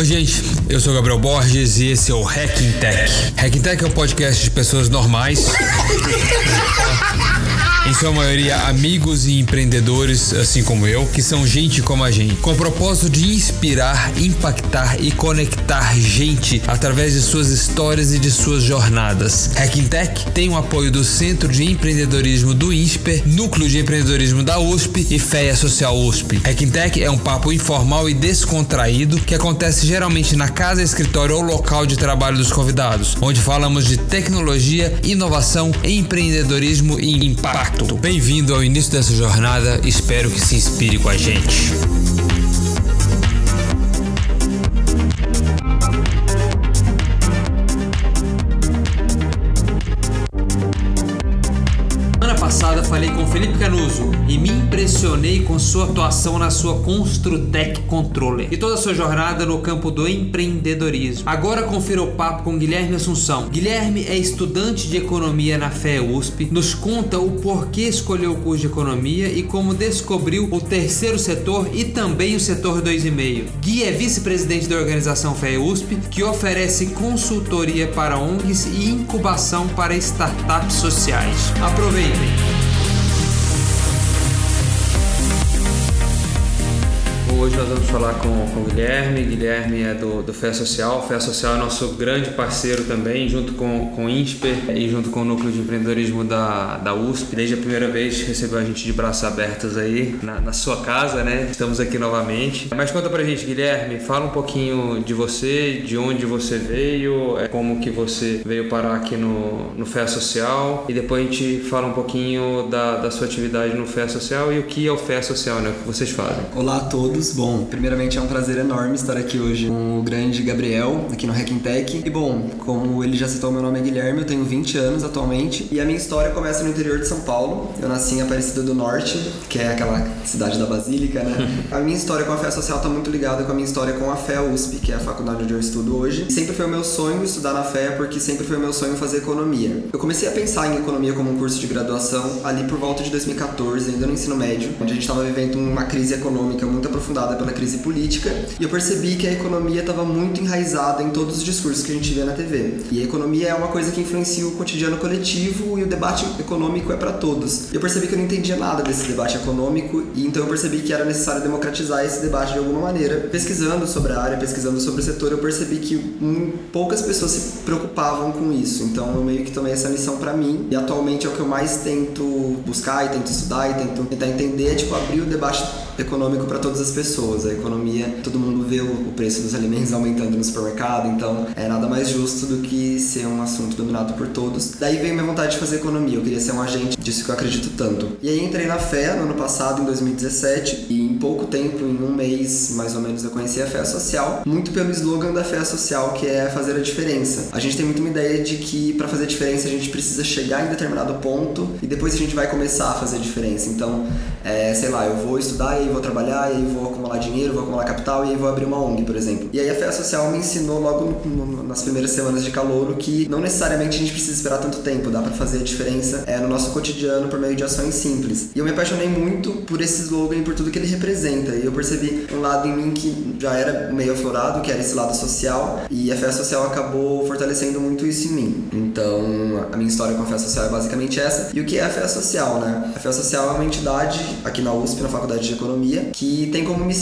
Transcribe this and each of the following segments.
Oi, gente, eu sou Gabriel Borges e esse é o Hacking Tech. Hacking Tech é um podcast de pessoas normais. em sua maioria amigos e empreendedores, assim como eu, que são gente como a gente, com o propósito de inspirar, impactar e conectar gente através de suas histórias e de suas jornadas. Hacking Tech tem o apoio do Centro de Empreendedorismo do INSPER, Núcleo de Empreendedorismo da USP e FEA Social USP. Hacking Tech é um papo informal e descontraído que acontece geralmente na casa, escritório ou local de trabalho dos convidados, onde falamos de tecnologia, inovação, empreendedorismo e impacto. Bem-vindo ao início dessa jornada, espero que se inspire com a gente. Felipe Canuso e me impressionei com sua atuação na sua Construtec Controller e toda a sua jornada no campo do empreendedorismo. Agora confira o papo com Guilherme Assunção. Guilherme é estudante de economia na FE USP, nos conta o porquê escolheu o curso de economia e como descobriu o terceiro setor e também o setor 2,5. Gui é vice-presidente da organização FE USP, que oferece consultoria para ONGs e incubação para startups sociais. Aproveitem! Nós vamos falar com, com o Guilherme. Guilherme é do, do Fé Social. Fé Social é nosso grande parceiro também, junto com, com o INSPER e junto com o Núcleo de Empreendedorismo da, da USP. Desde a primeira vez recebeu a gente de braços abertos aí na, na sua casa, né? Estamos aqui novamente. Mas conta pra gente, Guilherme, fala um pouquinho de você, de onde você veio, é, como que você veio parar aqui no, no Fé Social e depois a gente fala um pouquinho da, da sua atividade no Fé Social e o que é o Fé Social, né? O que vocês fazem. Olá a todos. Bom, primeiramente é um prazer enorme estar aqui hoje com o grande Gabriel, aqui no Hacking Tech. E bom, como ele já citou, meu nome é Guilherme, eu tenho 20 anos atualmente. E a minha história começa no interior de São Paulo. Eu nasci em Aparecida do Norte, que é aquela cidade da Basílica, né? a minha história com a fé social está muito ligada com a minha história com a fé USP, que é a faculdade onde eu estudo hoje. Sempre foi o meu sonho estudar na fé, porque sempre foi o meu sonho fazer economia. Eu comecei a pensar em economia como um curso de graduação ali por volta de 2014, ainda no ensino médio, onde a gente estava vivendo uma crise econômica muito aprofundada pela crise política, e eu percebi que a economia estava muito enraizada em todos os discursos que a gente vê na TV. E a economia é uma coisa que influencia o cotidiano coletivo e o debate econômico é para todos. Eu percebi que eu não entendia nada desse debate econômico, e então eu percebi que era necessário democratizar esse debate de alguma maneira. Pesquisando sobre a área, pesquisando sobre o setor, eu percebi que poucas pessoas se preocupavam com isso. Então eu meio que tomei essa missão para mim, e atualmente é o que eu mais tento buscar e tento estudar e tento tentar entender, é tipo abrir o debate econômico para todas as pessoas. A economia, todo mundo vê o preço dos alimentos aumentando no supermercado, então é nada mais justo do que ser um assunto dominado por todos. Daí veio minha vontade de fazer economia, eu queria ser um agente disso que eu acredito tanto. E aí entrei na fé no ano passado, em 2017, e em pouco tempo, em um mês mais ou menos, eu conheci a fé social, muito pelo slogan da fé social, que é fazer a diferença. A gente tem muito uma ideia de que para fazer a diferença a gente precisa chegar em determinado ponto e depois a gente vai começar a fazer a diferença. Então, é, sei lá, eu vou estudar e aí vou trabalhar, e aí vou acumular dinheiro, vou acumular capital e aí vou abrir uma ONG, por exemplo. E aí a fé social me ensinou logo no, no, nas primeiras semanas de calouro que não necessariamente a gente precisa esperar tanto tempo, dá para fazer a diferença é, no nosso cotidiano por meio de ações simples. E eu me apaixonei muito por esse slogan e por tudo que ele representa. E eu percebi um lado em mim que já era meio aflorado, que era esse lado social, e a fé social acabou fortalecendo muito isso em mim. Então, a minha história com a fé social é basicamente essa. E o que é a fé social, né? A fé social é uma entidade aqui na USP, na Faculdade de Economia, que tem como missão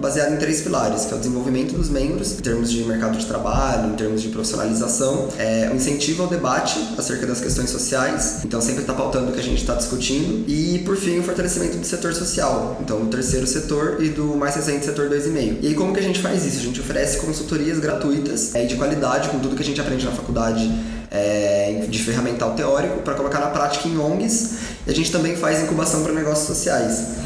baseada em três pilares, que é o desenvolvimento dos membros, em termos de mercado de trabalho, em termos de profissionalização, é, o incentivo ao debate acerca das questões sociais, então sempre está pautando o que a gente está discutindo, e por fim o fortalecimento do setor social, então do terceiro setor e do mais recente setor 2,5. E aí como que a gente faz isso? A gente oferece consultorias gratuitas é, de qualidade com tudo que a gente aprende na faculdade é, de ferramental teórico para colocar na prática em ONGs e a gente também faz incubação para negócios sociais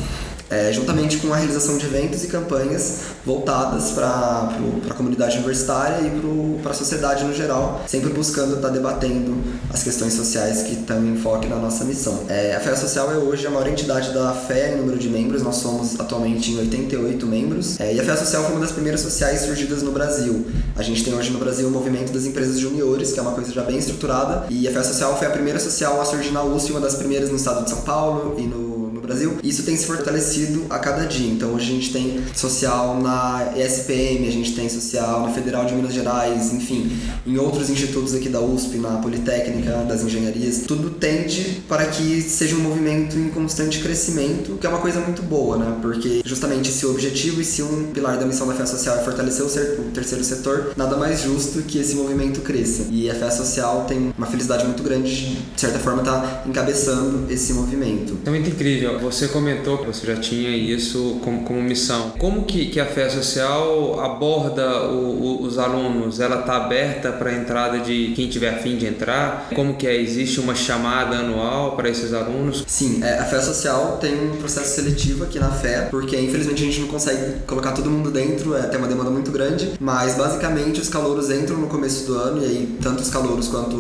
é, juntamente com a realização de eventos e campanhas voltadas para a comunidade universitária e para a sociedade no geral, sempre buscando estar tá debatendo as questões sociais que estão em foco na nossa missão. É, a Fé Social é hoje a maior entidade da fé em número de membros, nós somos atualmente em 88 membros, é, e a Fé Social foi uma das primeiras sociais surgidas no Brasil. A gente tem hoje no Brasil o movimento das empresas juniores, que é uma coisa já bem estruturada, e a Fé Social foi a primeira social a surgir na USP, uma das primeiras no estado de São Paulo e no Brasil. Isso tem se fortalecido a cada dia. Então hoje a gente tem social na ESPM, a gente tem social na Federal de Minas Gerais, enfim, em outros institutos aqui da USP, na Politécnica, das engenharias. Tudo tende para que seja um movimento em constante crescimento, que é uma coisa muito boa, né? Porque justamente se o objetivo e se um pilar da missão da fé social é fortalecer o, terceiro setor, nada mais justo que esse movimento cresça. E a fé social tem uma felicidade muito grande de, certa forma, tá encabeçando esse movimento. É muito incrível. Você comentou que você já tinha isso como, como missão. Como que, que a fé social aborda o, o, os alunos? Ela está aberta para a entrada de quem tiver afim de entrar? Como que é? Existe uma chamada anual para esses alunos? Sim, é, a fé social tem um processo seletivo aqui na fé, porque infelizmente a gente não consegue colocar todo mundo dentro, é, tem uma demanda muito grande, mas basicamente os calouros entram no começo do ano, e aí tanto os calouros quanto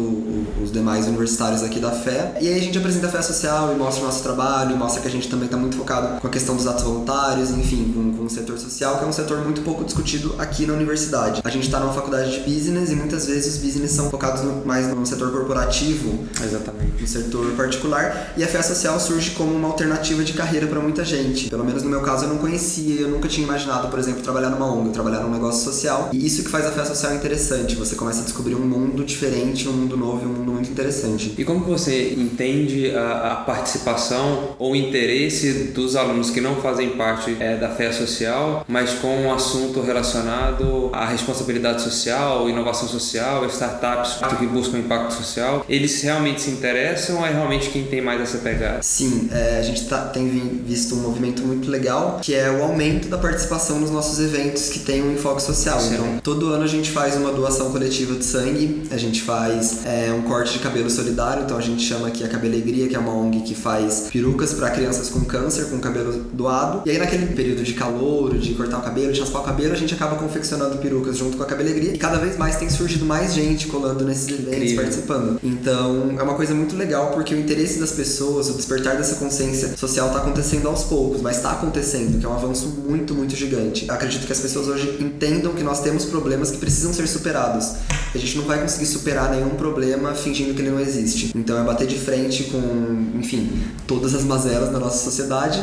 os demais universitários aqui da fé, e aí a gente apresenta a fé social e mostra o nosso trabalho, mostra que a gente também está muito focado com a questão dos atos voluntários, enfim, com, com o setor social, que é um setor muito pouco discutido aqui na universidade. A gente está numa faculdade de business e muitas vezes os business são focados no, mais no setor corporativo, exatamente, no setor particular, e a fé social surge como uma alternativa de carreira para muita gente. Pelo menos no meu caso eu não conhecia, eu nunca tinha imaginado, por exemplo, trabalhar numa ONG, trabalhar num negócio social. E isso que faz a fé social interessante. Você começa a descobrir um mundo diferente, um mundo novo, um mundo muito interessante. E como você entende a, a participação ou interesse dos alunos que não fazem parte é, da fé social, mas com um assunto relacionado à responsabilidade social, inovação social, startups que buscam impacto social? Eles realmente se interessam ou é realmente quem tem mais essa pegada? Sim, é, a gente tá, tem visto um movimento muito legal que é o aumento da participação nos nossos eventos que tem um enfoque social. Sim. Então, todo ano a gente faz uma doação coletiva de sangue, a gente faz é, um corte de cabelo solidário, então a gente chama aqui a Cabelegria, que é uma ONG que faz perucas para crianças com câncer, com cabelo doado. E aí, naquele período de calor, de cortar o cabelo, de raspar o cabelo, a gente acaba confeccionando perucas junto com a Cabelegria. E cada vez mais tem surgido mais gente colando nesses eventos, Incrível. participando. Então, é uma coisa muito legal porque o interesse das pessoas, o despertar dessa consciência social está acontecendo aos poucos, mas está acontecendo, que é um avanço muito, muito gigante. Eu acredito que as pessoas hoje entendam que nós temos problemas que precisam ser superados. A gente não vai conseguir superar nenhum problema fingindo que ele não existe. Então é bater de frente com, enfim, todas as mazelas da nossa sociedade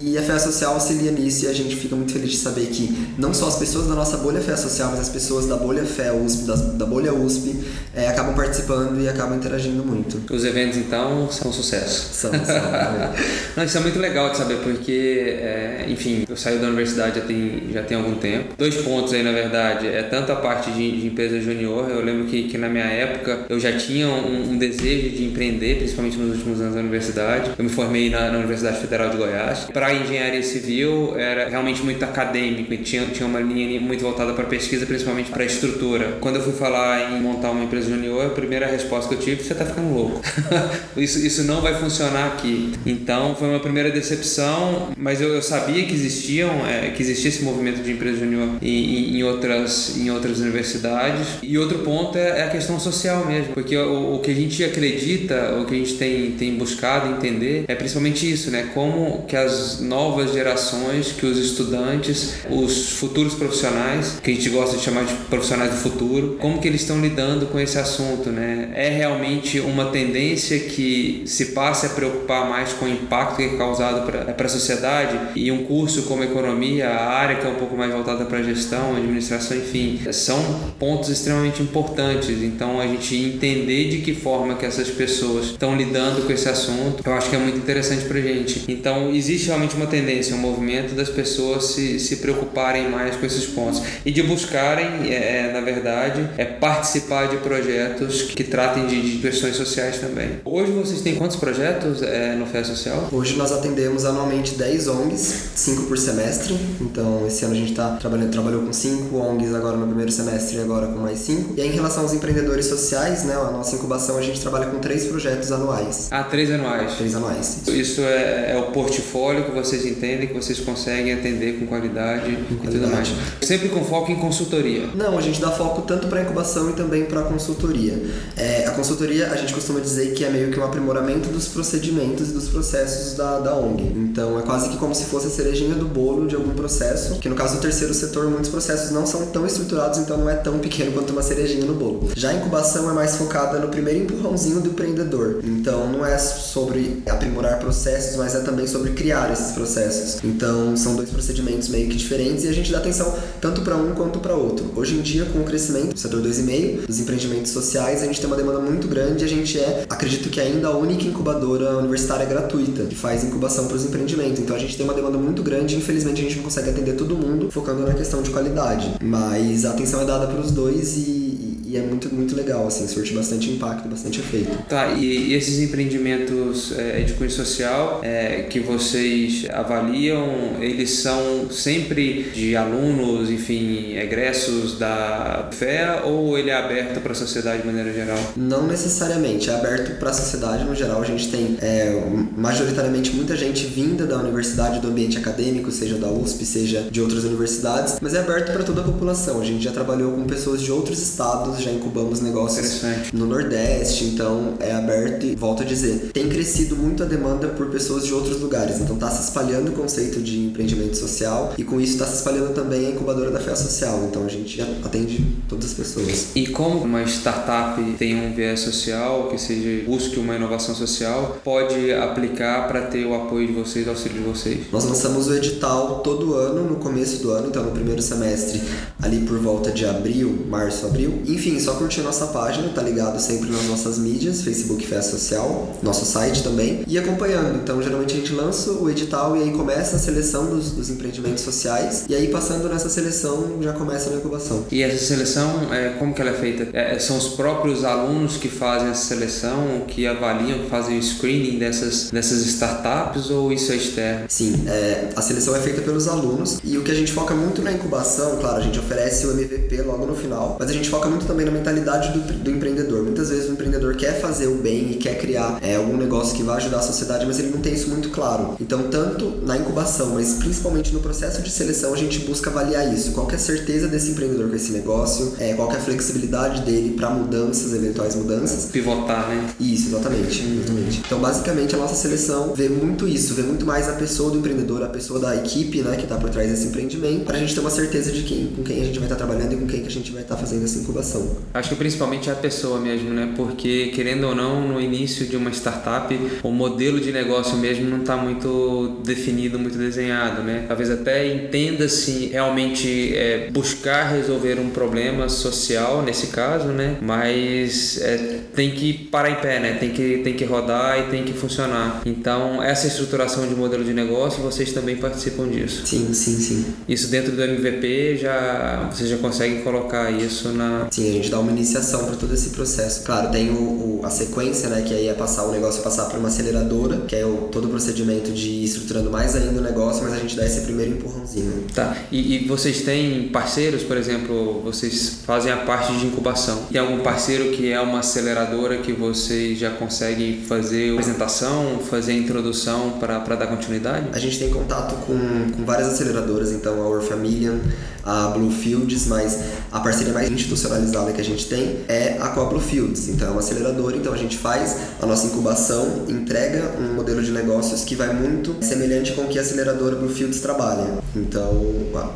e a fé social auxilia nisso e a gente fica muito feliz de saber que não só as pessoas da nossa bolha fé social, mas as pessoas da bolha fé USP, da, da bolha USP, é, acabam participando e acabam interagindo muito. Os eventos então são um sucesso. São, são. É. não, isso é muito legal de saber porque, é, enfim, eu saí da universidade já tem, já tem algum tempo. Dois pontos aí na verdade, é tanto a parte de, de empresa junior, eu lembro que, que na minha época eu já tinha um, um, desejo de empreender, principalmente nos últimos anos da universidade. Eu me formei na, na Universidade Federal de Goiás. Pra engenharia civil era realmente muito acadêmico e tinha, tinha uma linha muito voltada para pesquisa, principalmente para estrutura. Quando eu fui falar em montar uma empresa junior, a primeira resposta que eu tive você está ficando louco. isso, isso não vai funcionar aqui. Então foi uma primeira decepção, mas eu, eu sabia que existiam, é, que existia esse movimento de empresa junior em, em, outras, em outras universidades. E outro ponto é, é a questão social mesmo, porque o, o que a gente acredita, o que a gente tem, tem buscado entender é principalmente isso, né? Como que as novas gerações, que os estudantes, os futuros profissionais, que a gente gosta de chamar de profissionais do futuro, como que eles estão lidando com esse assunto, né? É realmente uma tendência que se passe a preocupar mais com o impacto que é causado para a sociedade e um curso como economia, a área que é um pouco mais voltada para gestão, administração, enfim, são pontos extremamente importantes. Então a gente entender de que forma que essas pessoas estão lidando com esse assunto, eu acho que é muito interessante para gente. Então existe realmente realmente uma tendência, um movimento das pessoas se, se preocuparem mais com esses pontos e de buscarem, é, é, na verdade, é participar de projetos que tratem de, de questões sociais também. Hoje vocês têm quantos projetos é, no FEA Social? Hoje nós atendemos anualmente 10 ONGs, 5 por semestre. Então esse ano a gente está trabalhando, trabalhou com 5 ONGs agora no primeiro semestre e agora com mais 5. E aí, em relação aos empreendedores sociais, né, a nossa incubação a gente trabalha com três projetos anuais. Ah, três anuais. Três anuais. Isso é, é o portfólio que vocês entendem, que vocês conseguem atender com qualidade, com e tudo mais. Sempre com foco em consultoria. Não, a gente dá foco tanto para incubação e também para consultoria. É, a consultoria a gente costuma dizer que é meio que um aprimoramento dos procedimentos e dos processos da, da ONG. Então é quase que como se fosse a cerejinha do bolo de algum processo, que no caso do terceiro setor muitos processos não são tão estruturados, então não é tão pequeno quanto uma cerejinha no bolo. Já a incubação é mais focada no primeiro empurrãozinho do empreendedor. Então não é sobre aprimorar processos, mas é também sobre criar esses processos. Então são dois procedimentos meio que diferentes e a gente dá atenção tanto para um quanto para outro. Hoje em dia, com o crescimento do setor 2,5, dos empreendimentos sociais, a gente tem uma demanda muito grande e a gente é, acredito que ainda a única incubadora universitária gratuita que faz incubação para os empreendimentos. Então a gente tem uma demanda muito grande e infelizmente a gente não consegue atender todo mundo focando na questão de qualidade. Mas a atenção é dada para os dois e e é muito, muito legal, assim, surte bastante impacto, bastante efeito. Tá, e, e esses empreendimentos é, de cunho social é, que vocês avaliam, eles são sempre de alunos, enfim, egressos da FEA ou ele é aberto para a sociedade de maneira geral? Não necessariamente, é aberto para a sociedade no geral. A gente tem é, majoritariamente muita gente vinda da universidade, do ambiente acadêmico, seja da USP, seja de outras universidades, mas é aberto para toda a população. A gente já trabalhou com pessoas de outros estados já incubamos negócios no Nordeste, então é aberto e volto a dizer, tem crescido muito a demanda por pessoas de outros lugares, então está se espalhando o conceito de empreendimento social e com isso está se espalhando também a incubadora da fé social, então a gente atende todas as pessoas. E como uma startup tem um viés social, que seja busque uma inovação social, pode aplicar para ter o apoio de vocês, o auxílio de vocês? Nós lançamos o edital todo ano, no começo do ano, então no primeiro semestre, ali por volta de abril, março, abril, enfim, enfim, só curtir nossa página, tá ligado sempre nas nossas mídias, Facebook Festa Social, nosso site também, e acompanhando. Então, geralmente a gente lança o edital e aí começa a seleção dos, dos empreendimentos sociais, e aí passando nessa seleção já começa a incubação. E essa seleção, é, como que ela é feita? É, são os próprios alunos que fazem essa seleção, que avaliam, que fazem o screening dessas, dessas startups, ou isso é externo? Sim, é, a seleção é feita pelos alunos, e o que a gente foca muito na incubação, claro, a gente oferece o MVP logo no final, mas a gente foca muito também também na mentalidade do, do empreendedor. Muitas vezes o empreendedor quer fazer o bem e quer criar é, algum negócio que vai ajudar a sociedade, mas ele não tem isso muito claro. Então, tanto na incubação, mas principalmente no processo de seleção, a gente busca avaliar isso. Qual é a certeza desse empreendedor com esse negócio? É, qual é a flexibilidade dele para mudanças, eventuais mudanças? Pivotar, né? Isso, exatamente, exatamente. Então, basicamente, a nossa seleção vê muito isso, vê muito mais a pessoa do empreendedor, a pessoa da equipe, né, que está por trás desse empreendimento, para a gente ter uma certeza de quem, com quem a gente vai estar tá trabalhando e com quem que a gente vai estar tá fazendo essa incubação. Acho que principalmente a pessoa mesmo, né? Porque querendo ou não, no início de uma startup, o modelo de negócio mesmo não está muito definido, muito desenhado, né? Talvez até entenda-se realmente é, buscar resolver um problema social nesse caso, né? Mas é, tem que parar em pé, né? Tem que, tem que rodar e tem que funcionar. Então, essa estruturação de modelo de negócio, vocês também participam disso. Sim, sim, sim. Isso dentro do MVP já vocês já conseguem colocar isso na. Sim, a gente dá uma iniciação para todo esse processo. Claro, tem o, o, a sequência, né, que aí é passar o negócio passar por uma aceleradora, que é o, todo o procedimento de ir estruturando mais ainda o negócio, mas a gente dá esse primeiro empurrãozinho. Tá. E, e vocês têm parceiros, por exemplo, vocês fazem a parte de incubação. Tem algum parceiro que é uma aceleradora que vocês já conseguem fazer apresentação, fazer introdução para dar continuidade? A gente tem contato com, com várias aceleradoras, então a Orfamilian, a Bluefields, mas a parceria mais institucionalizada que a gente tem é a com a Bluefields. Então é uma aceleradora, então a gente faz a nossa incubação, entrega um modelo de negócios que vai muito semelhante com o que a aceleradora Bluefields trabalha. Então,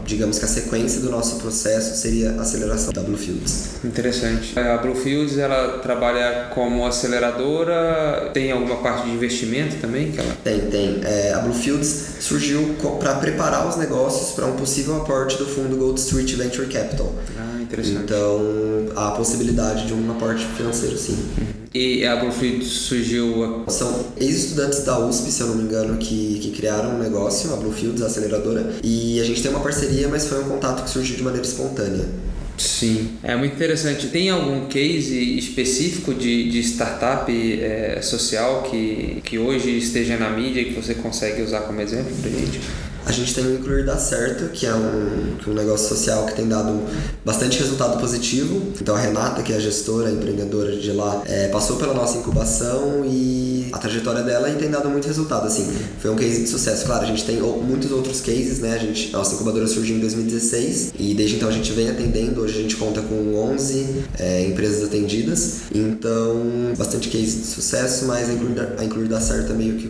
digamos que a sequência do nosso processo seria a aceleração da Bluefields. Interessante. A Bluefields ela trabalha como aceleradora, tem alguma parte de investimento também que ela Tem, tem. É, a Bluefields surgiu para preparar os negócios para um possível aporte do fundo Gold Street Venture Capital. Ah, interessante. Então, há a possibilidade de um aporte financeiro, sim. E a Bluefields surgiu... São ex-estudantes da USP, se eu não me engano, que, que criaram um negócio, a Bluefields, a aceleradora, e a gente tem uma parceria, mas foi um contato que surgiu de maneira espontânea. Sim, é muito interessante. Tem algum case específico de, de startup é, social que, que hoje esteja na mídia e que você consegue usar como exemplo pra gente? A gente tem o Incluir Dá Certo, que é um, um negócio social que tem dado bastante resultado positivo. Então a Renata, que é a gestora, a empreendedora de lá, é, passou pela nossa incubação e a trajetória dela tem dado muito resultado. Assim, foi um case de sucesso. Claro, a gente tem muitos outros cases, né? A, gente, nossa incubadora surgiu em 2016 e desde então a gente vem atendendo. Hoje a gente conta com 11 é, empresas atendidas. Então, bastante case de sucesso, mas a Incluir, a Incluir Dá Certo é meio que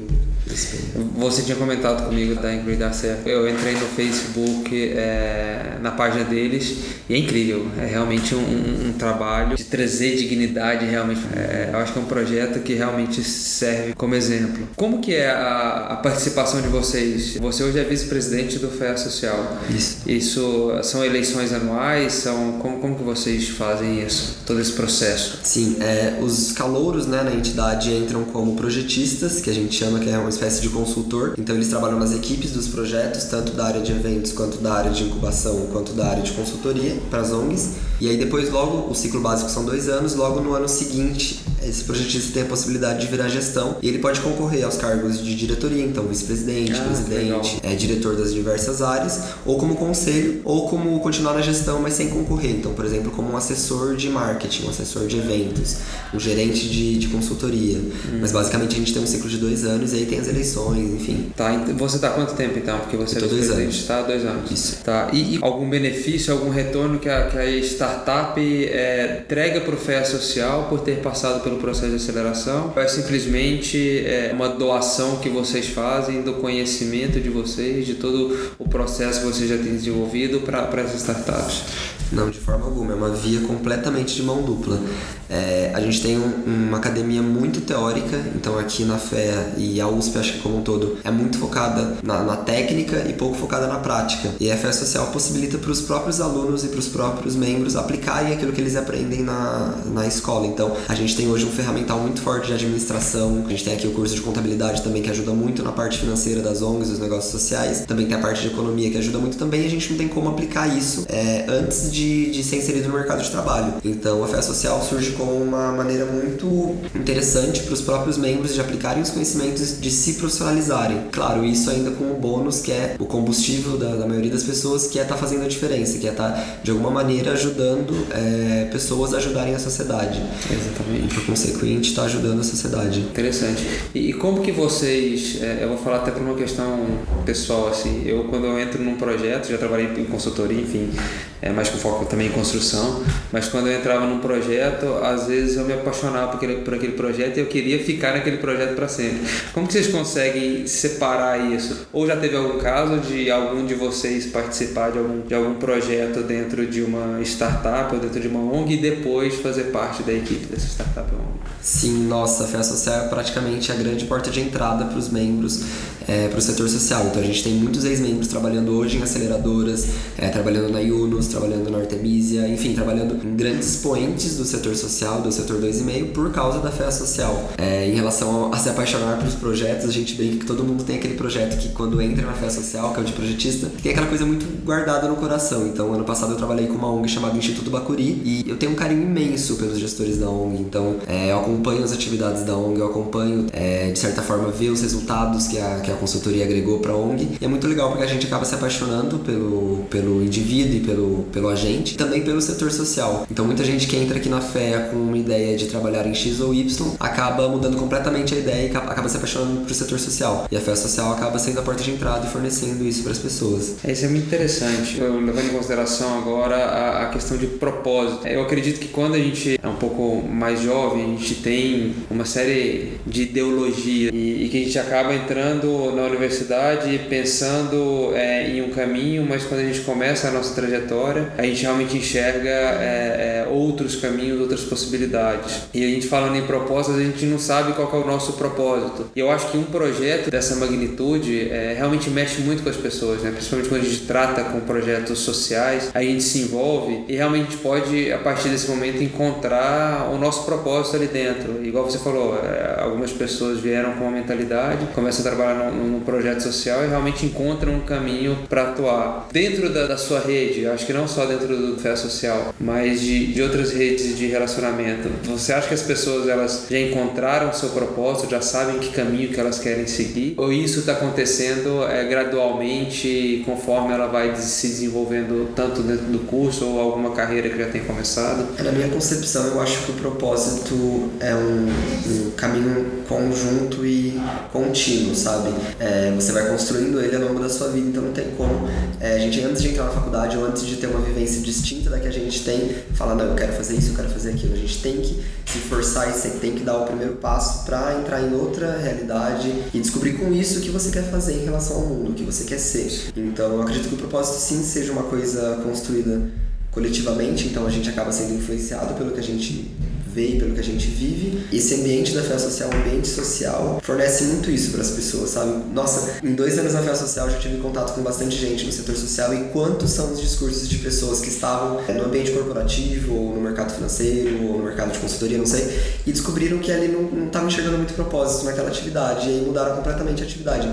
o você tinha comentado comigo da Ingrid Dar Certo. Eu entrei no Facebook, é, na página deles, e é incrível. É realmente um, um, um trabalho de trazer dignidade, realmente. É, eu acho que é um projeto que realmente serve como exemplo. Como que é a, a participação de vocês? Você hoje é vice-presidente do FEA Social. Isso. Isso são eleições anuais? São, como, como que vocês fazem isso? Todo esse processo? Sim, é, os calouros né, na entidade entram como projetistas, que a gente chama que é uma espécie de consultor. Então eles trabalham nas equipes dos projetos, tanto da área de eventos, quanto da área de incubação, quanto da área de consultoria para as ONGs. E aí depois logo, o ciclo básico são dois anos, logo no ano seguinte esse projetista tem a possibilidade de virar gestão e ele pode concorrer aos cargos de diretoria, então vice-presidente, ah, presidente, é, diretor das diversas áreas, ou como conselho, ou como continuar na gestão, mas sem concorrer. Então, por exemplo, como um assessor de marketing, um assessor de eventos, um gerente de, de consultoria. Hum. Mas basicamente a gente tem um ciclo de dois anos e aí tem as eleições, enfim. Tá, você tá há quanto tempo então? Porque você é dois anos. Tá, dois anos. Isso. Tá. E, e algum benefício, algum retorno que a, que a startup é, entrega para o FEA Social por ter passado pelo processo de aceleração? Ou é simplesmente é, uma doação que vocês fazem do conhecimento de vocês, de todo o processo que vocês já têm desenvolvido para essas startups? Não, de forma alguma. É uma via completamente de mão dupla. É, a gente tem um, uma academia muito teórica, então aqui na FEA e a USP, acho que como um todo, é muito focada na, na técnica e pouco focada na prática. E a FEA Social possibilita para os próprios alunos e para os próprios membros aplicarem aquilo que eles aprendem na, na escola. Então, a gente tem hoje um ferramental muito forte de administração, a gente tem aqui o curso de contabilidade também que ajuda muito na parte financeira das ONGs, dos negócios sociais, também tem a parte de economia que ajuda muito também, a gente não tem como aplicar isso é, antes de, de ser inserido no mercado de trabalho. Então, a FEA Social surge como uma maneira muito interessante para os próprios membros de aplicarem os conhecimentos de se profissionalizarem. Claro, isso ainda com o bônus que é o combustível da, da maioria das pessoas, que é estar tá fazendo a diferença, que é estar tá, de alguma maneira ajudando é, pessoas a ajudarem a sociedade. Exatamente. E por consequente, está ajudando a sociedade. Interessante. E, e como que vocês, é, eu vou falar até por uma questão pessoal, assim, eu quando eu entro num projeto, já trabalhei em consultoria, enfim, é, mais com foco também em construção, mas quando eu entrava num projeto, às vezes eu me apaixonava por aquele, por aquele projeto e eu queria ficar naquele projeto para sempre. Como que vocês conseguem separar isso? Ou já teve algum caso de algum de vocês participar de algum, de algum projeto dentro de uma startup ou dentro de uma ONG e depois fazer parte da equipe dessa startup ou ONG? Sim, nossa, a Fé Social é praticamente a grande porta de entrada para os membros, é, para o setor social. Então a gente tem muitos ex-membros trabalhando hoje em aceleradoras, é, trabalhando na Yunus, trabalhando na Artemisia, enfim, trabalhando em grandes expoentes do setor social, do setor 2,5, por causa da fé social. É, em relação a, a se apaixonar pelos projetos, a gente brinca que todo mundo tem aquele projeto que quando entra na fé social, que é o de projetista, tem aquela coisa muito guardada no coração. Então, ano passado eu trabalhei com uma ONG chamada Instituto Bacuri e eu tenho um carinho imenso pelos gestores da ONG. Então, é, eu acompanho as atividades da ONG, eu acompanho, é, de certa forma, ver os resultados que a, que a consultoria agregou para a ONG. E é muito legal porque a gente acaba se apaixonando pelo, pelo indivíduo e pelo pelo, agente, e também pelo setor social. Então muita gente que entra aqui na FEA com uma ideia de trabalhar em X ou Y acaba mudando completamente a ideia e acaba se apaixonando pro setor social. E a FEA social acaba sendo a porta de entrada e fornecendo isso para as pessoas. É, isso é muito interessante. Eu, levando em consideração agora a, a questão de propósito. Eu acredito que quando a gente é um pouco mais jovem, a gente tem uma série de ideologia e, e que a gente acaba entrando na universidade pensando é, em um caminho, mas quando a gente começa a nossa trajetória a gente realmente enxerga é, é, outros caminhos, outras possibilidades. E a gente falando em propósitos, a gente não sabe qual é o nosso propósito. E eu acho que um projeto dessa magnitude é, realmente mexe muito com as pessoas, né? principalmente quando a gente trata com projetos sociais, a gente se envolve e realmente pode, a partir desse momento, encontrar o nosso propósito ali dentro. Igual você falou, é, algumas pessoas vieram com uma mentalidade, começam a trabalhar num, num projeto social e realmente encontram um caminho para atuar. Dentro da, da sua rede, acho que não só dentro do Fé Social, mas de, de outras redes de relacionamento. Você acha que as pessoas elas já encontraram o seu propósito, já sabem que caminho que elas querem seguir? Ou isso está acontecendo é, gradualmente, conforme ela vai se desenvolvendo tanto dentro do curso ou alguma carreira que já tem começado? Na minha concepção, eu acho que o propósito é um, um caminho conjunto e contínuo, sabe? É, você vai construindo ele ao longo da sua vida, então não tem como é, a gente antes de entrar na faculdade ou antes de uma vivência distinta da que a gente tem, falar, não, eu quero fazer isso, eu quero fazer aquilo. A gente tem que se forçar e tem que dar o primeiro passo para entrar em outra realidade e descobrir com isso o que você quer fazer em relação ao mundo, o que você quer ser. Então, eu acredito que o propósito sim seja uma coisa construída coletivamente, então a gente acaba sendo influenciado pelo que a gente vê e pelo que a gente vive. Esse ambiente da fé social, o ambiente social, fornece muito isso para as pessoas, sabe? Nossa, em dois anos na fé social já tive contato com bastante gente no setor social e quantos são os discursos de pessoas que estavam é, no ambiente corporativo, ou no mercado financeiro, ou no mercado de consultoria, não sei, e descobriram que ali não estavam enxergando muito propósito naquela atividade, e aí mudaram completamente a atividade.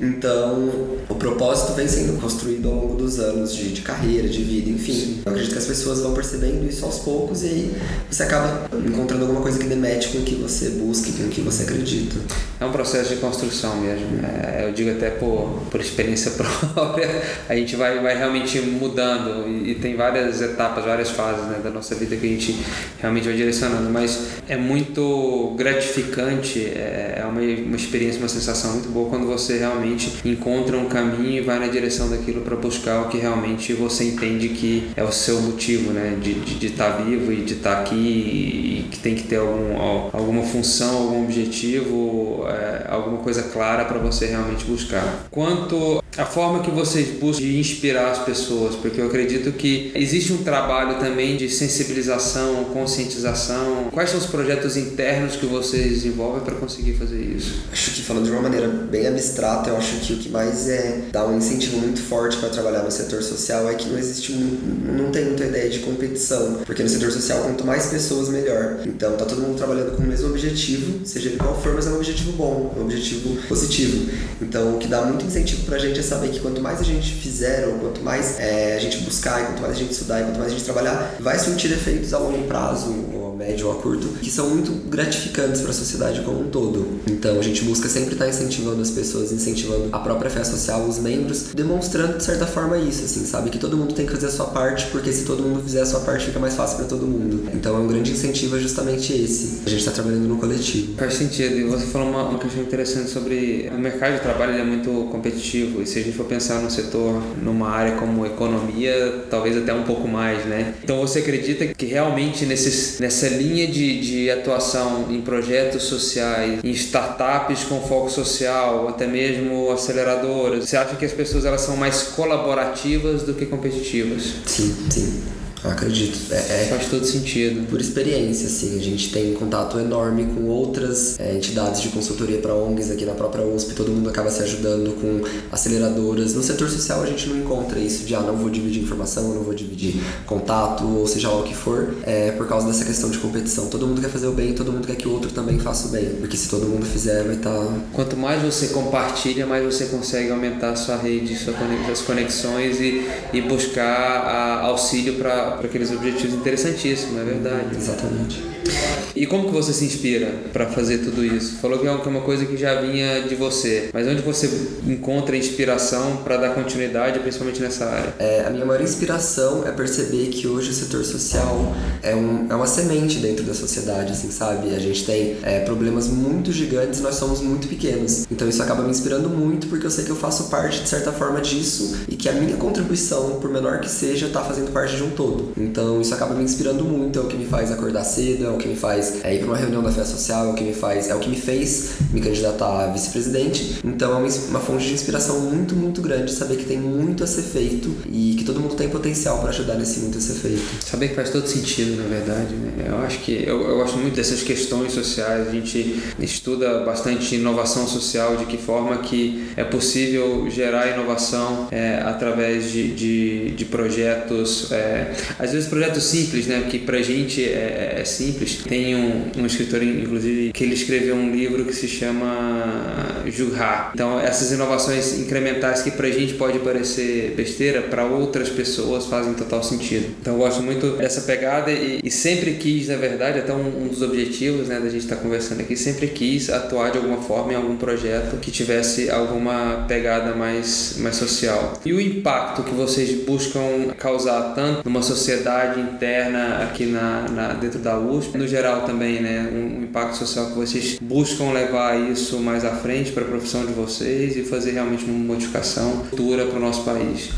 Então, o propósito vem sendo construído ao longo dos anos de, de carreira, de vida, enfim. Eu acredito que as pessoas vão percebendo isso aos poucos e aí você acaba encontrando alguma coisa que demete com o que você busca, com o que você acredita. É um processo de construção mesmo. É, eu digo até por, por experiência própria, a gente vai, vai realmente mudando e, e tem várias etapas, várias fases né, da nossa vida que a gente realmente vai direcionando, mas é muito gratificante, é, é uma, uma experiência, uma sensação muito boa quando você realmente encontra um caminho e vai na direção daquilo para buscar o que realmente você entende que é o seu motivo né, de estar de, de tá vivo e de estar tá aqui que tem que ter algum, alguma função, algum objetivo, é, alguma coisa clara para você realmente buscar. Quanto à forma que vocês buscam de inspirar as pessoas, porque eu acredito que existe um trabalho também de sensibilização, conscientização. Quais são os projetos internos que vocês desenvolvem para conseguir fazer isso? Acho que falando de uma maneira bem abstrata, eu acho que o que mais é dar um incentivo muito forte para trabalhar no setor social é que não existe, não tem muita ideia de competição, porque no setor social quanto mais pessoas melhor. Então tá todo mundo trabalhando com o mesmo objetivo, seja ele qual for, mas é um objetivo bom, é um objetivo positivo. Então o que dá muito incentivo pra gente é saber que quanto mais a gente fizer, ou quanto mais é, a gente buscar, e quanto mais a gente estudar, e quanto mais a gente trabalhar, vai surtir efeitos a longo prazo, médio ou a curto, que são muito gratificantes para a sociedade como um todo. Então a gente busca sempre estar tá incentivando as pessoas, incentivando a própria fé social, os membros, demonstrando de certa forma isso, assim, sabe? Que todo mundo tem que fazer a sua parte, porque se todo mundo fizer a sua parte, fica mais fácil para todo mundo. Então é um grande incentivo justamente esse. A gente está trabalhando no coletivo. Faz sentido. E você falou uma, uma questão interessante sobre o mercado de trabalho é muito competitivo. E se a gente for pensar no setor, numa área como economia, talvez até um pouco mais, né? Então você acredita que realmente nesses, nessa linha de, de atuação em projetos sociais, em startups com foco social, até mesmo aceleradoras, você acha que as pessoas elas são mais colaborativas do que competitivas? Sim, sim. Acredito. É, é, Faz todo sentido. Por experiência, assim. A gente tem um contato enorme com outras é, entidades de consultoria para ONGs aqui na própria USP. Todo mundo acaba se ajudando com aceleradoras. No setor social a gente não encontra isso de, ah, não vou dividir informação, não vou dividir contato, ou seja lá o que for, é, por causa dessa questão de competição. Todo mundo quer fazer o bem, todo mundo quer que o outro também faça o bem. Porque se todo mundo fizer, vai estar... Tá... Quanto mais você compartilha, mais você consegue aumentar a sua rede, suas conexões e, e buscar a, auxílio para para aqueles objetivos interessantíssimos, é verdade. Exatamente. E como que você se inspira para fazer tudo isso? Falou que é uma coisa que já vinha de você, mas onde você encontra inspiração para dar continuidade, principalmente nessa área? É, a minha maior inspiração é perceber que hoje o setor social é, um, é uma semente dentro da sociedade, assim, sabe? A gente tem é, problemas muito gigantes e nós somos muito pequenos. Então isso acaba me inspirando muito porque eu sei que eu faço parte, de certa forma, disso e que a minha contribuição, por menor que seja, está fazendo parte de um todo. Então isso acaba me inspirando muito, é o que me faz acordar cedo, é o que me faz é, ir para uma reunião da fé social, é o que me faz, é o que me fez me candidatar a vice-presidente. Então é uma, uma fonte de inspiração muito, muito grande saber que tem muito a ser feito e que todo mundo tem potencial para ajudar nesse muito a ser feito. Saber que faz todo sentido, na verdade, né? Eu acho que eu, eu gosto muito dessas questões sociais. A gente estuda bastante inovação social, de que forma que é possível gerar inovação é, através de, de, de projetos é, Às vezes projetos simples, né? Que pra gente é, é simples. Tem um, um escritor, inclusive, que ele escreveu um livro que se chama Juhar. Então, essas inovações incrementais que pra gente pode parecer besteira, para outras pessoas fazem total sentido. Então, eu gosto muito dessa pegada e, e sempre quis, na verdade, até um, um dos objetivos né, da gente estar tá conversando aqui, sempre quis atuar de alguma forma em algum projeto que tivesse alguma pegada mais, mais social. E o impacto que vocês buscam causar tanto numa sociedade interna aqui na, na dentro da USP, no geral também, né, um, um impacto social que vocês buscam levar isso mais à frente para a profissão de vocês e fazer realmente uma modificação futura para o nosso país.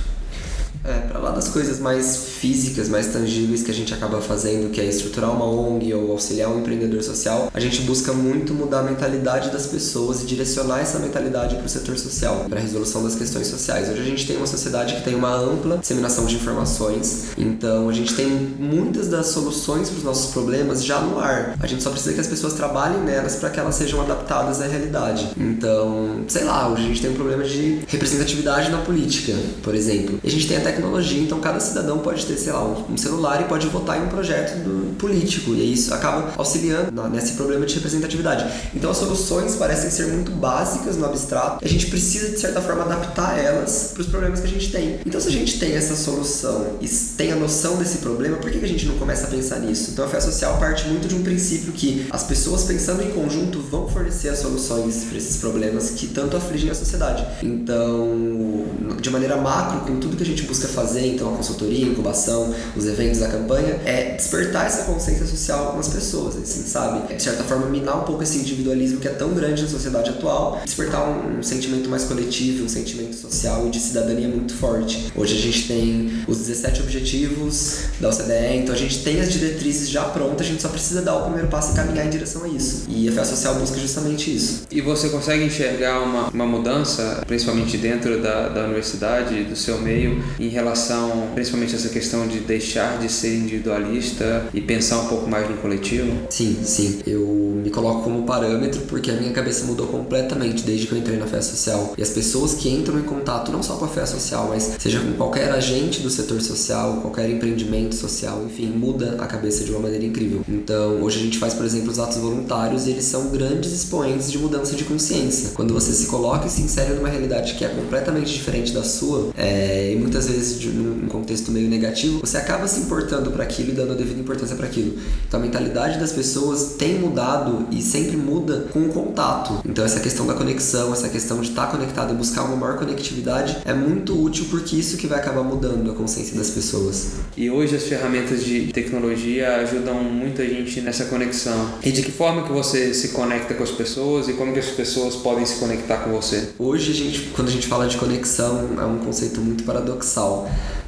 É, para lá das coisas mais físicas, mais tangíveis que a gente acaba fazendo, que é estruturar uma ONG ou auxiliar um empreendedor social, a gente busca muito mudar a mentalidade das pessoas e direcionar essa mentalidade para o setor social, para a resolução das questões sociais. Hoje a gente tem uma sociedade que tem uma ampla disseminação de informações, então a gente tem muitas das soluções para os nossos problemas já no ar. A gente só precisa que as pessoas trabalhem nelas para que elas sejam adaptadas à realidade. Então, sei lá, hoje a gente tem um problema de representatividade na política, por exemplo. E a gente tem até tecnologia, então cada cidadão pode ter, sei lá, um celular e pode votar em um projeto político, e isso acaba auxiliando nesse problema de representatividade. Então as soluções parecem ser muito básicas no abstrato, a gente precisa, de certa forma, adaptar elas para os problemas que a gente tem. Então, se a gente tem essa solução e tem a noção desse problema, por que a gente não começa a pensar nisso? Então, a fé social parte muito de um princípio que as pessoas pensando em conjunto vão fornecer as soluções para esses problemas que tanto afligem a sociedade. Então, de maneira macro, com tudo que a gente busca busca fazer, então a consultoria, a incubação, os eventos da campanha, é despertar essa consciência social com as pessoas, assim, sabe? É, de certa forma, minar um pouco esse individualismo que é tão grande na sociedade atual, despertar um, um sentimento mais coletivo, um sentimento social e de cidadania muito forte. Hoje a gente tem os 17 objetivos da OCDE, então a gente tem as diretrizes já prontas, a gente só precisa dar o primeiro passo e caminhar em direção a isso. E a fé social busca justamente isso. E você consegue enxergar uma, uma mudança, principalmente dentro da, da universidade, do seu meio, em em relação, principalmente essa questão de deixar de ser individualista e pensar um pouco mais no coletivo? Sim, sim. Eu me coloco como parâmetro porque a minha cabeça mudou completamente desde que eu entrei na fé social. E as pessoas que entram em contato não só com a fé social, mas seja com qualquer agente do setor social, qualquer empreendimento social, enfim, muda a cabeça de uma maneira incrível. Então, hoje a gente faz, por exemplo, os atos voluntários e eles são grandes expoentes de mudança de consciência. Quando você se coloca e se insere numa realidade que é completamente diferente da sua, é, e muitas vezes vezes de, contexto meio negativo, você acaba se importando para aquilo e dando a devida importância para aquilo. Então a mentalidade das pessoas tem mudado e sempre muda com o contato. Então essa questão da conexão, essa questão de estar tá conectado e buscar uma maior conectividade é muito útil porque isso que vai acabar mudando a consciência das pessoas. E hoje as ferramentas de tecnologia ajudam muita gente nessa conexão. E de que forma que você se conecta com as pessoas e como que as pessoas podem se conectar com você? Hoje a gente, quando a gente fala de conexão, é um conceito muito paradoxal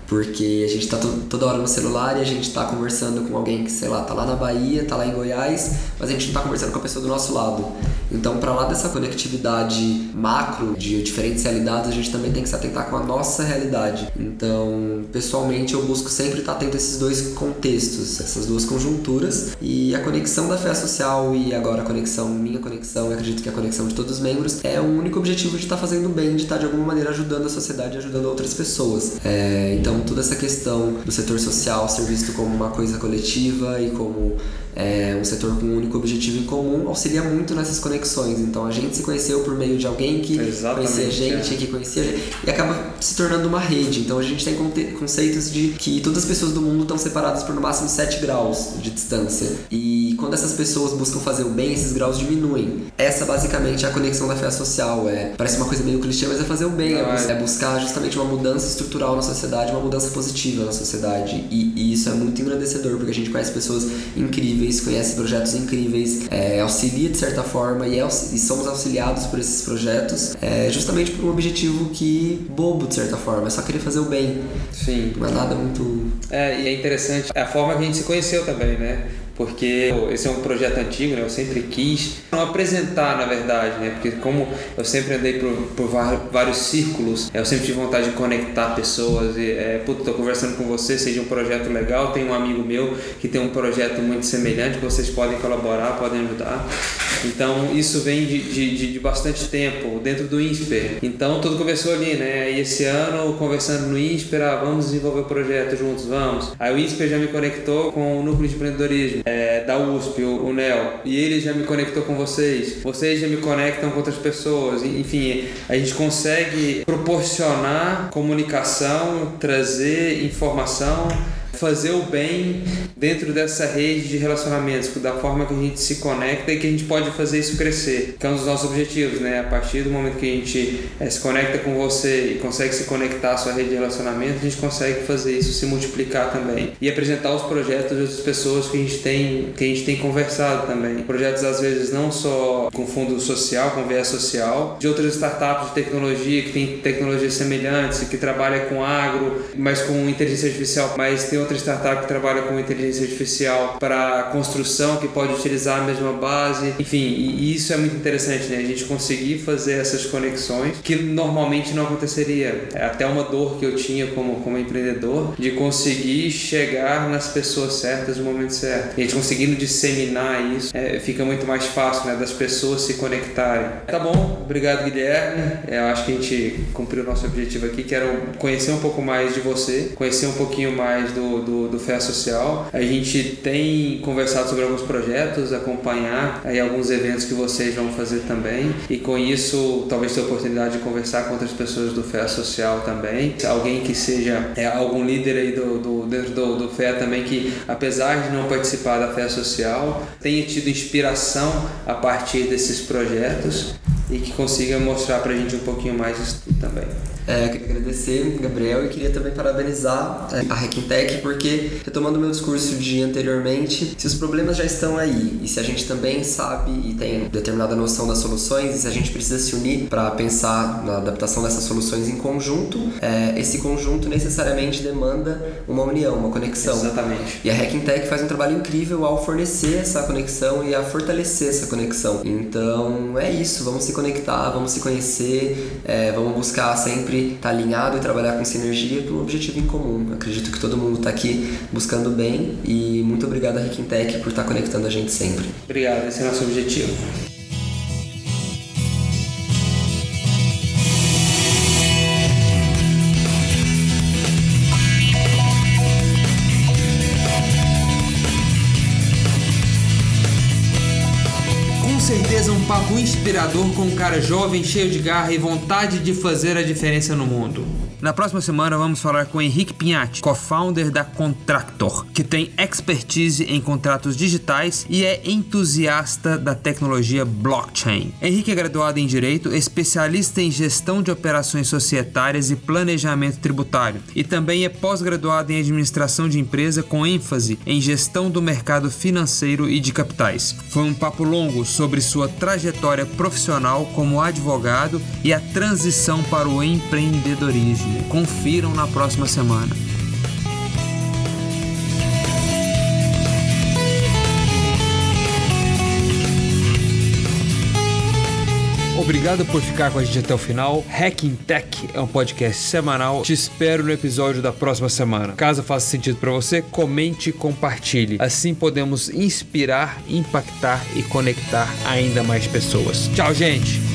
porque a gente tá toda hora no celular e a gente tá conversando com alguém que, sei lá, tá lá na Bahia, tá lá em Goiás, mas a gente não tá conversando com a pessoa do nosso lado. Então, para lá dessa conectividade macro de diferentes realidades, a gente também tem que se atentar com a nossa realidade. Então, pessoalmente, eu busco sempre estar atento a esses dois contextos, essas duas conjunturas e a conexão da fé social e agora a conexão, minha conexão, eu acredito que a conexão de todos os membros é o único objetivo de estar fazendo bem, de estar de alguma maneira ajudando a sociedade, ajudando outras pessoas. É, então, toda essa questão do setor social ser visto como uma coisa coletiva e como é, um setor com um único objetivo em comum auxilia muito nessas conexões. Então a gente se conheceu por meio de alguém que Exatamente, conhecia a gente, é. que conhecia a gente, e acaba se tornando uma rede. Então a gente tem conceitos de que todas as pessoas do mundo estão separadas por no máximo 7 graus de distância. E quando essas pessoas buscam fazer o bem, esses graus diminuem. Essa basicamente é a conexão da fé social. É, parece uma coisa meio clichê, mas é fazer o bem, é, é, buscar justamente uma mudança estrutural na sociedade, uma mudança positiva na sociedade. E, e isso é muito engrandecedor, porque a gente conhece pessoas incríveis conhece projetos incríveis, é, auxilia de certa forma e, é, e, somos auxiliados por esses projetos é, justamente por um objetivo que bobo de certa forma, é só querer fazer o bem. Sim. Não é nada muito. É, e é interessante a forma que a gente se conheceu também, né? Porque esse é um projeto antigo, né? Eu sempre quis não apresentar, na verdade, né? Porque como eu sempre andei por, por vários círculos, eu sempre tive vontade de conectar pessoas e, é, puto, tô conversando com você, seja um projeto legal, tem um amigo meu que tem um projeto muito semelhante, vocês podem colaborar, podem ajudar. Então isso vem de, de, de bastante tempo dentro do INSPER. Então tudo começou ali, né? E esse ano, conversando no INSPER, ah, vamos desenvolver o projeto juntos, vamos. Aí o INSPER já me conectou com o Núcleo de Empreendedorismo é, da USP, o, o. E ele já me conectou com vocês. Vocês já me conectam com outras pessoas. Enfim, a gente consegue proporcionar comunicação, trazer informação fazer o bem dentro dessa rede de relacionamentos, da forma que a gente se conecta e que a gente pode fazer isso crescer, que é um dos nossos objetivos, né? A partir do momento que a gente é, se conecta com você e consegue se conectar à sua rede de relacionamento, a gente consegue fazer isso se multiplicar também e apresentar os projetos das pessoas que a gente tem que a gente tem conversado também. Projetos às vezes não só com fundo social, com viés social, de outras startups de tecnologia que tem tecnologias semelhantes, que trabalha com agro, mas com inteligência artificial, mas tem outra startup que trabalha com inteligência artificial para construção, que pode utilizar a mesma base. Enfim, e isso é muito interessante, né? A gente conseguir fazer essas conexões que normalmente não aconteceria. É até uma dor que eu tinha como, como empreendedor de conseguir chegar nas pessoas certas no momento certo. E a gente conseguindo disseminar isso, é, fica muito mais fácil, né? Das pessoas se conectarem. Tá bom, obrigado Guilherme. É, eu acho que a gente cumpriu o nosso objetivo aqui, que era conhecer um pouco mais de você, conhecer um pouquinho mais do do, do, Social. A gente tem conversado sobre alguns projetos, acompanhar aí alguns eventos que vocês vão fazer também e com isso talvez ter a oportunidade de conversar com outras pessoas do FEA Social também. Alguém que seja é, algum líder aí do, do, dentro do, do também que apesar de não participar da FEA Social tenha tido inspiração a partir desses projetos e que consiga mostrar para a gente um pouquinho mais disso tudo também. É, queria agradecer, Gabriel, e queria também parabenizar é, a Hackintech, porque, retomando o meu discurso de anteriormente, se os problemas já estão aí, e se a gente também sabe e tem determinada noção das soluções, e se a gente precisa se unir para pensar na adaptação dessas soluções em conjunto, é, esse conjunto necessariamente demanda uma união, uma conexão. Exatamente. E a Hackintech faz um trabalho incrível ao fornecer essa conexão e a fortalecer essa conexão. Então, é isso, vamos se conectar, vamos se conhecer, é, vamos buscar sempre estar tá alinhado e trabalhar com sinergia para um objetivo em comum. Acredito que todo mundo está aqui buscando bem e muito obrigado a Riquintech por estar tá conectando a gente sempre. Obrigado, esse é o nosso objetivo. Inspirador com um cara jovem, cheio de garra e vontade de fazer a diferença no mundo. Na próxima semana vamos falar com Henrique Pinhatti, co-founder da Contractor, que tem expertise em contratos digitais e é entusiasta da tecnologia blockchain. Henrique é graduado em Direito, especialista em gestão de operações societárias e planejamento tributário, e também é pós-graduado em administração de empresa com ênfase em gestão do mercado financeiro e de capitais. Foi um papo longo sobre sua trajetória profissional como advogado e a transição para o empreendedorismo. Confiram na próxima semana. Obrigado por ficar com a gente até o final. Hacking Tech é um podcast semanal. Te espero no episódio da próxima semana. Caso faça sentido para você, comente e compartilhe. Assim podemos inspirar, impactar e conectar ainda mais pessoas. Tchau, gente!